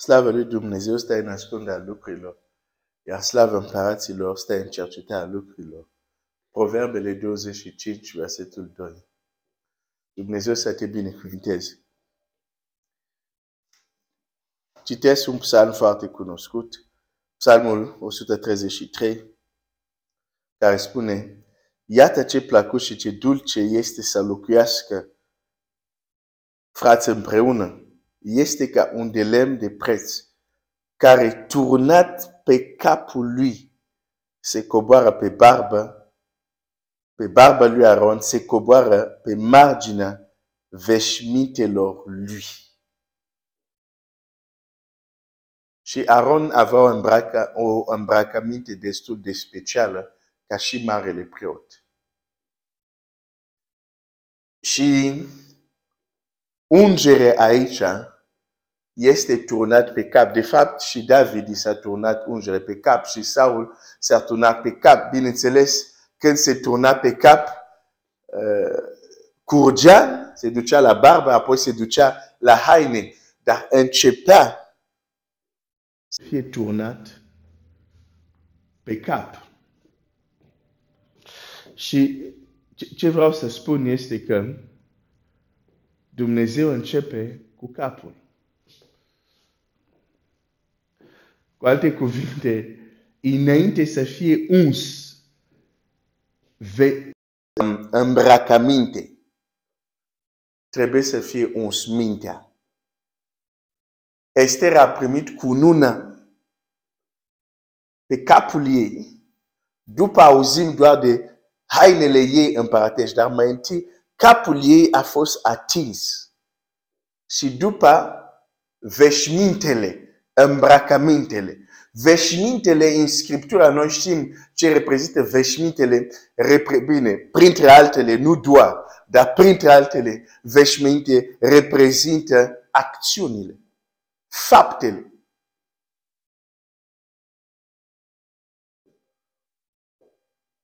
Slavă lui Dumnezeu stă în ascunderea lucrurilor, iar slavă împăraților stă în cercetarea lucrurilor. Proverbele 25, versetul 2. Dumnezeu să te binecuvinteze. Citesc un psalm foarte cunoscut, psalmul 133, care spune, Iată ce plăcut și ce dulce este să locuiască frați împreună. Este ca un de lemn de preț, care turnat pe capul lui se coboară pe barbă, pe barba lui Aron se coboară pe marginea veșmintelor lui. Și Aron avea o, îmbraca, o îmbracăminte destul de specială ca și marele preot. Și ungere aici este turnat pe cap. De fapt, și David i s-a turnat ungere pe cap și Saul s-a turnat pe cap. Bineînțeles, când se turna pe cap, uh, curgea, se ducea la barbă, apoi se ducea la haine. Dar începea să fie turnat pe cap. Și ce vreau să spun este că Dumnezeu începe cu capul. Cu alte cuvinte, înainte să fie uns, ve- îmbracăminte, trebuie să fie uns mintea. Esther a primit cunună pe capul ei. După auzim doar de hainele ei împărătești, dar mai întâi capul ei a fost atins. Și după veșmintele, îmbracămintele. Veșmintele în Scriptura, noi știm ce reprezintă veșmintele, repre, bine, printre altele, nu doar, dar printre altele, veșminte reprezintă acțiunile, faptele.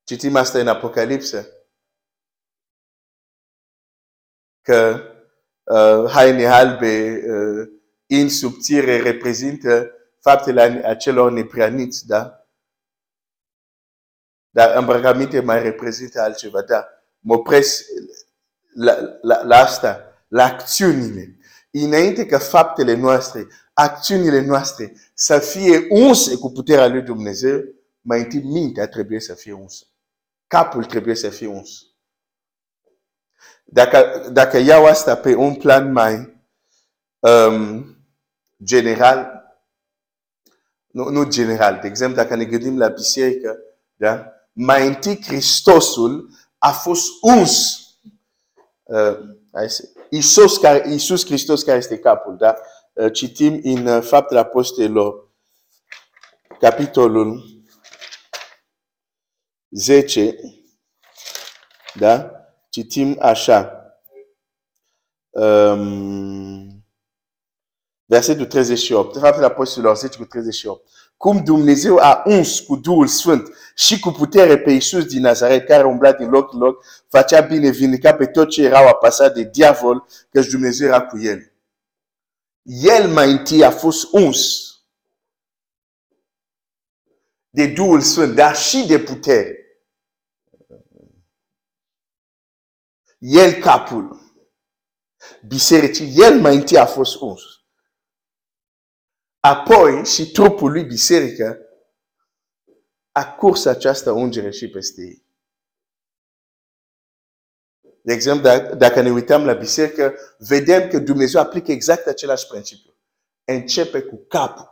Citim asta în Apocalipsă. Că uh, haine albe uh, insubțire reprezintă faptele acelor nepreaniți, da? Dar îmbrăcăminte mai reprezintă altceva, da? Mă opresc la, la, la asta, la acțiunile. Înainte ca faptele noastre, acțiunile noastre să fie unse cu puterea lui Dumnezeu, mai întâi mintea trebuie să fie unsă. Capul trebuie să fie uns. Dacă, dacă iau asta pe un plan mai um, general, nu, nu general, de exemplu, dacă ne gândim la biserică, da? mai întâi Hristosul a fost uns. Uh, Iisus, care, Iisus Hristos care este capul, da? Uh, citim în uh, Faptele Apostolilor, capitolul 10, da? Citim așa. Um, versetul 38. Faptele Apostolilor 10 cu 38. Cum Dumnezeu a uns cu Duhul Sfânt și cu putere pe Iisus din Nazaret, care umbla din loc în loc, facea bine, vindeca pe toți ce erau apasați de diavol, că Dumnezeu era cu el. El mai întâi a fost uns de Duhul Sfânt, dar și de putere. El capul. Bisericii, el mai întâi a fost uns. Apoi și trupul lui biserică a curs această ungere și peste ei. De exemplu, dacă ne uităm la biserică, vedem că Dumnezeu aplică exact același principiu. Începe cu capul.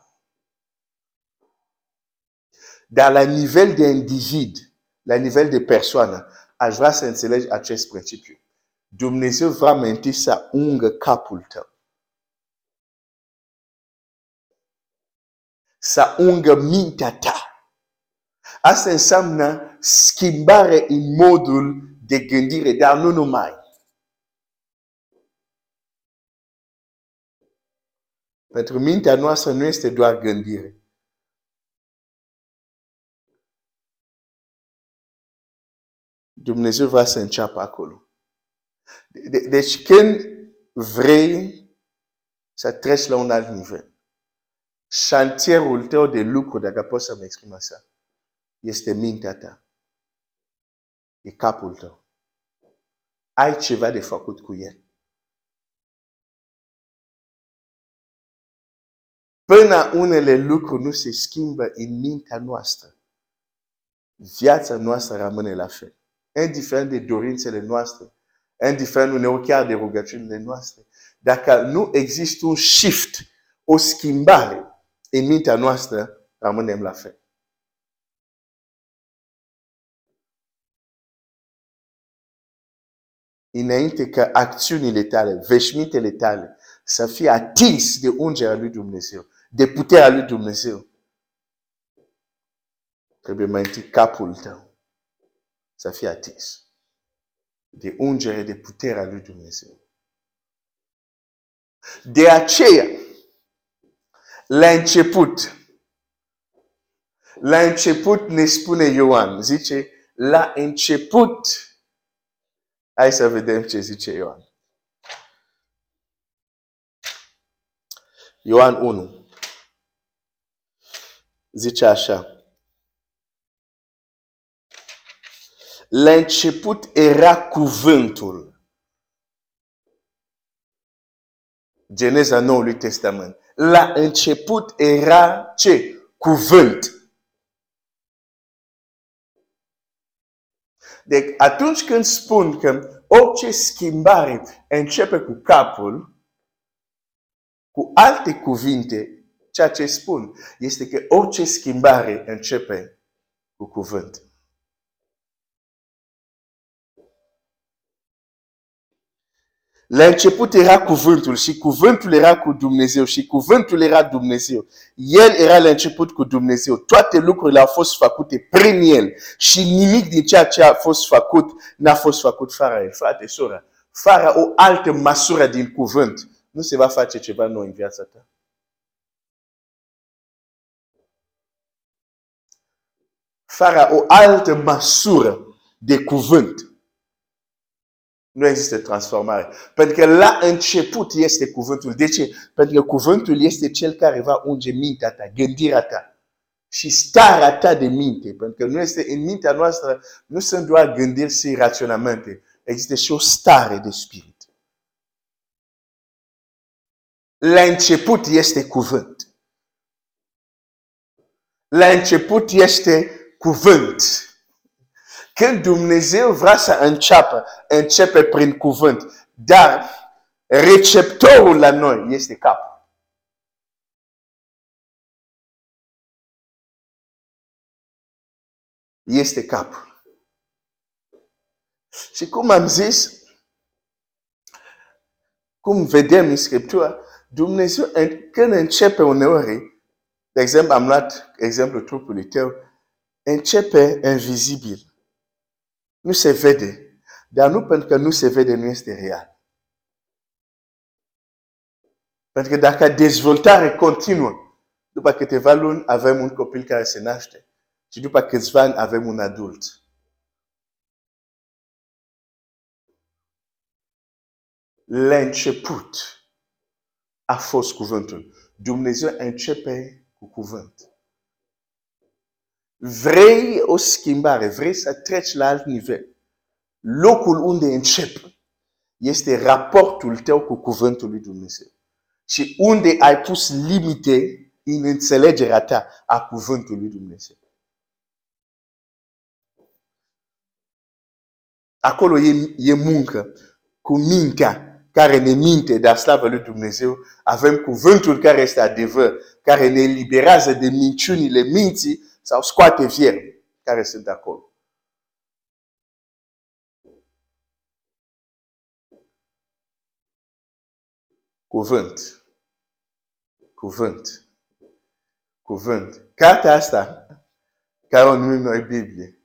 Dar la nivel de individ, la nivel de persoană, aș vrea să înțelegi acest principiu. Dumnezeu va menti să ungă capul tău. Să ungă mintea ta. Asta înseamnă schimbare în modul de gândire, dar nu numai. Pentru mintea noastră nu este doar gândire. Dumnezeu va să înceapă acolo. Deci când vrei să treci la un alt nivel, șantierul tău de lucru, dacă pot să mă exprim așa, este mintea ta. E capul tău. Ai ceva de făcut cu el. Până unele lucruri nu se schimbă în mintea noastră, viața noastră rămâne la fel. Indiferent de dorințele noastre, indiferent uneori chiar de rugăciunile noastre. Dacă nu există un shift, o schimbare în mintea noastră, rămânem la fel. Înainte ca acțiunile tale, veșmintele tale să fie atins de ungerea lui Dumnezeu, de puterea lui Dumnezeu, trebuie mai întâi capul tău să fie atins de ungere de puterea lui Dumnezeu. De aceea, la început, la început ne spune Ioan, zice, la început, hai să vedem ce zice Ioan. Ioan 1. Zice așa. La început era cuvântul. Geneza Noului Testament. La început era ce? Cuvânt. Deci atunci când spun că orice schimbare începe cu capul, cu alte cuvinte, ceea ce spun este că orice schimbare începe cu cuvânt. La început era cuvântul și cuvântul era cu Dumnezeu și cuvântul era Dumnezeu. El era la început cu Dumnezeu. Toate lucrurile au fost făcute prin El și nimic din ceea ce a fost făcut n-a fost făcut fără El. Frate, soră, fără o altă măsură din cuvânt, nu se va face ceva nou în viața ta. Fără o altă măsură de cuvânt, nu există transformare. Pentru că la început este cuvântul. De ce? Pentru că cuvântul este cel care va unge mintea ta, gândirea ta și starea ta de minte. Pentru că nu este în mintea noastră, nu sunt doar gândiri și raționamente. Există și o stare de spirit. La început este cuvânt. La început este cuvânt. Când Dumnezeu vrea să înceapă, începe prin cuvânt. Dar receptorul la noi este capul. Este capul. Și cum am zis, cum vedem în Scriptură, Dumnezeu, când începe uneori, de exemplu, am luat exemplul trupului tău, începe invizibil. Nu se vede. Dar nu pentru că nu se vede, nu este real. Pentru că dacă dezvoltare continuă, după câteva luni avem un copil care se naște și după câțiva ani avem un adult. La început a fost cuvântul. Dumnezeu începe cu cuvânt. Vrei o schimbare, vrei să treci la alt nivel. Locul unde încep este raportul tău cu cuvântul lui Dumnezeu. Și unde ai pus limite în înțelegerea ta a cuvântului lui Dumnezeu. Acolo e, e muncă cu mintea care ne minte de slavă lui Dumnezeu. Avem cuvântul care este adevăr, care ne eliberează de minciunile minții sau scoate viermi care sunt acolo. Cuvânt. Cuvânt. Cuvânt. Cartea asta, care o numim noi Biblie,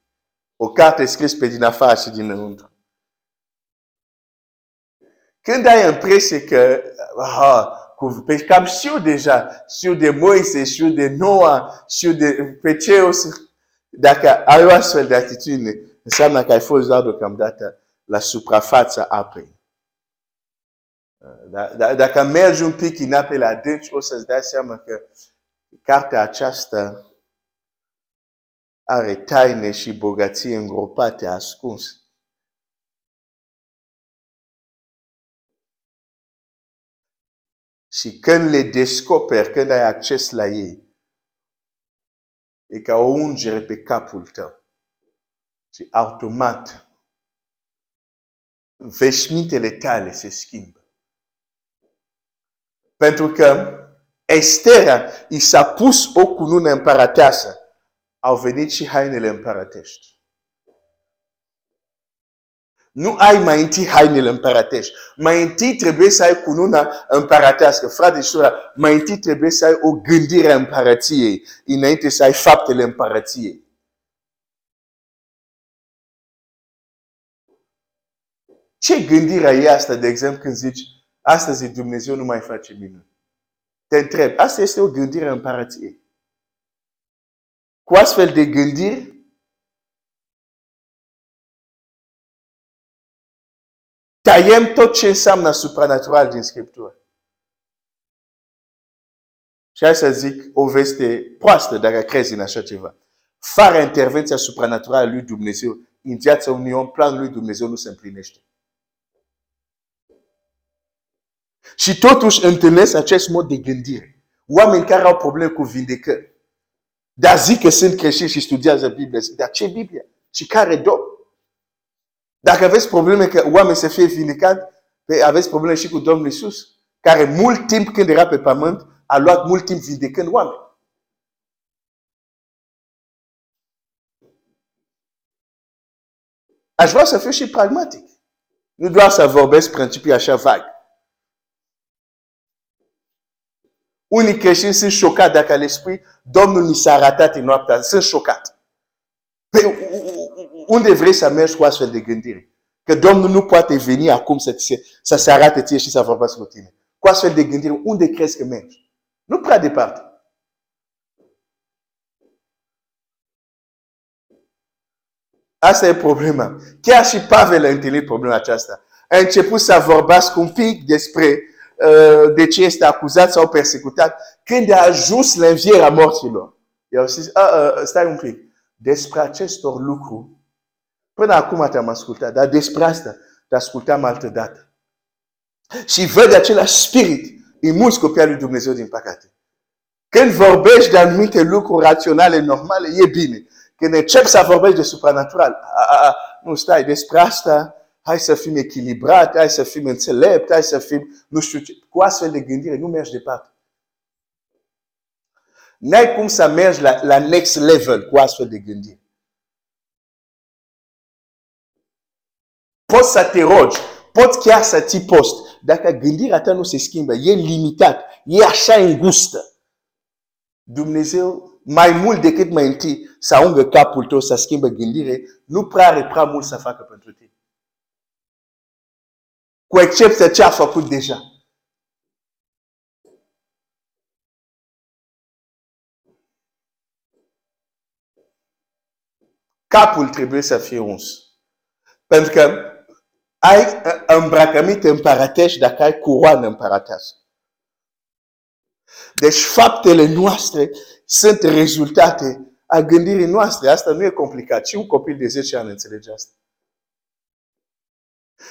o carte scrisă pe din afară și dinăuntru. Când ai impresie că ah, pe cam știu deja, știu de Moise, știu de Noa, știu de pe ce o să... Dacă ai o astfel de atitudine, înseamnă că ai fost doar deocamdată la suprafața apei. Da, da, dacă mergi un pic în apele adânci, o să-ți dai seama că cartea aceasta are taine și bogăție îngropate, ascunse. Și când le descoperi, când ai acces la ei, e ca o ungere pe capul tău. Și automat, veșmintele tale se schimbă. Pentru că Estera i s-a pus o cunună împărăteasă, au venit și hainele împărătești. Nu ai mai întâi hainele împărătești. Mai întâi trebuie să ai cununa împărătească. Frate și sora, mai întâi trebuie să ai o gândire a împărăției, înainte să ai faptele împărăției. Ce gândire e asta, de exemplu, când zici, astăzi Dumnezeu nu mai face minuni? Te întreb, asta este o gândire a împărăției. Cu astfel de gândiri, taiem tot ce înseamnă supranatural din Scriptură. Și hai să zic o veste proastă dacă crezi în așa ceva. Fără intervenția supranaturală lui Dumnezeu în viața unui om, planul lui Dumnezeu nu se împlinește. Și totuși întâlnesc acest mod de gândire. Oameni care au probleme cu vindecări. Dar zic că sunt creștini și studiază Biblia. Dar ce Biblia? Și care două? Dacă aveți probleme că oameni să fie vindecați, aveți probleme și cu Domnul Isus, care mult timp când era pe pământ, a luat mult timp vindecând oameni. Aș vrea să fiu și pragmatic. Nu doar să vorbesc principii așa vag. Unii creștini sunt șocați dacă le spui, Domnul mi s-a arătat în noaptea, sunt șocat. Păi, unde vrei să mergi cu astfel de gândire? Că Domnul nu poate veni acum să, se, să se arate ție și să vorbească cu tine. Cu astfel de gândire, unde crezi că mergi? Nu prea departe. Asta e problema. Chiar și Pavel a întâlnit problema aceasta. A început să vorbească un pic despre uh, de ce este acuzat sau persecutat când a ajuns la învierea morților. I-au zis, uh, uh, stai un pic despre acestor lucruri. Până acum te-am ascultat, dar despre asta te ascultam altă dată. Și văd același spirit în mulți copii lui Dumnezeu din păcate. Când vorbești de anumite lucruri raționale, normale, e bine. Când încep să vorbești de supranatural, a, a, a, nu stai, despre asta, hai să fim echilibrat, hai să fim înțelept, hai să fim, nu știu ce. Cu astfel de gândire nu mergi departe. N-ai cum să mergi la, la next level cu astfel de gândire. Poți să te rogi, poți chiar să ții post. Dacă gândirea ta nu se schimbă, e limitat, e așa îngustă. Dumnezeu, mai mult decât mai întâi să ungă capul tău să schimbă gândire, nu prea are prea mult să facă pentru tine. Cu excepția ce a făcut deja. capul trebuie să fie uns. Pentru că ai uh, îmbrăcăminte împărătești dacă ai coroană împărătească. Deci faptele noastre sunt rezultate a gândirii noastre. Asta nu e complicat. Și un copil de 10 ani înțelege asta.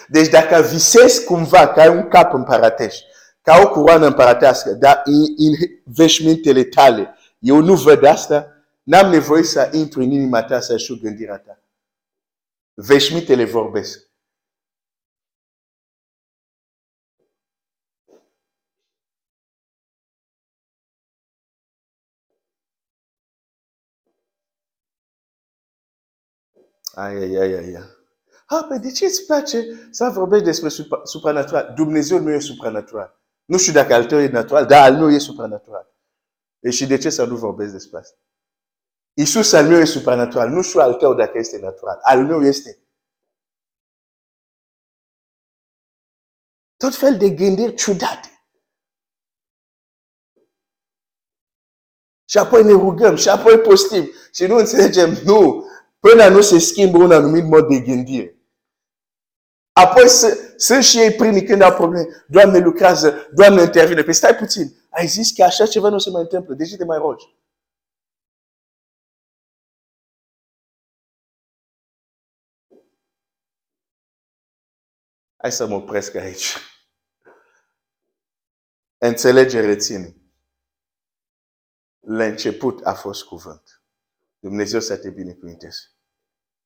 Deci dacă visezi cumva că ai un cap împărătești, ca o coroană împărătească, dar în, în veșmintele tale, eu nu văd asta, N-am nevoie să intru în inima ta să știu gândirea ta. Veșmitele vorbesc. Ai, ai, ai, ai. Ah, păi de ce îți place să vorbești despre supranatural? Dumnezeu nu e supranatural. Nu știu dacă al tău e natural, dar al meu e supranatural. E și de ce să nu vorbesc despre asta? Isus al meu e supranatural. Nu știu al tău dacă este natural. Al meu este. Tot fel de gândiri ciudate. Și apoi ne rugăm și apoi postim. Și nu înțelegem, nu, până nu se schimbă un anumit mod de gândire. Apoi să, sunt și ei primii când au probleme. Doamne lucrează, Doamne intervine. Păi stai puțin. Ai zis că așa ceva nu se mai întâmplă. De ce te mai rogi? Hai să mă opresc aici. Înțelege, reține. La început a fost cuvânt. Dumnezeu să te binecuvinteze.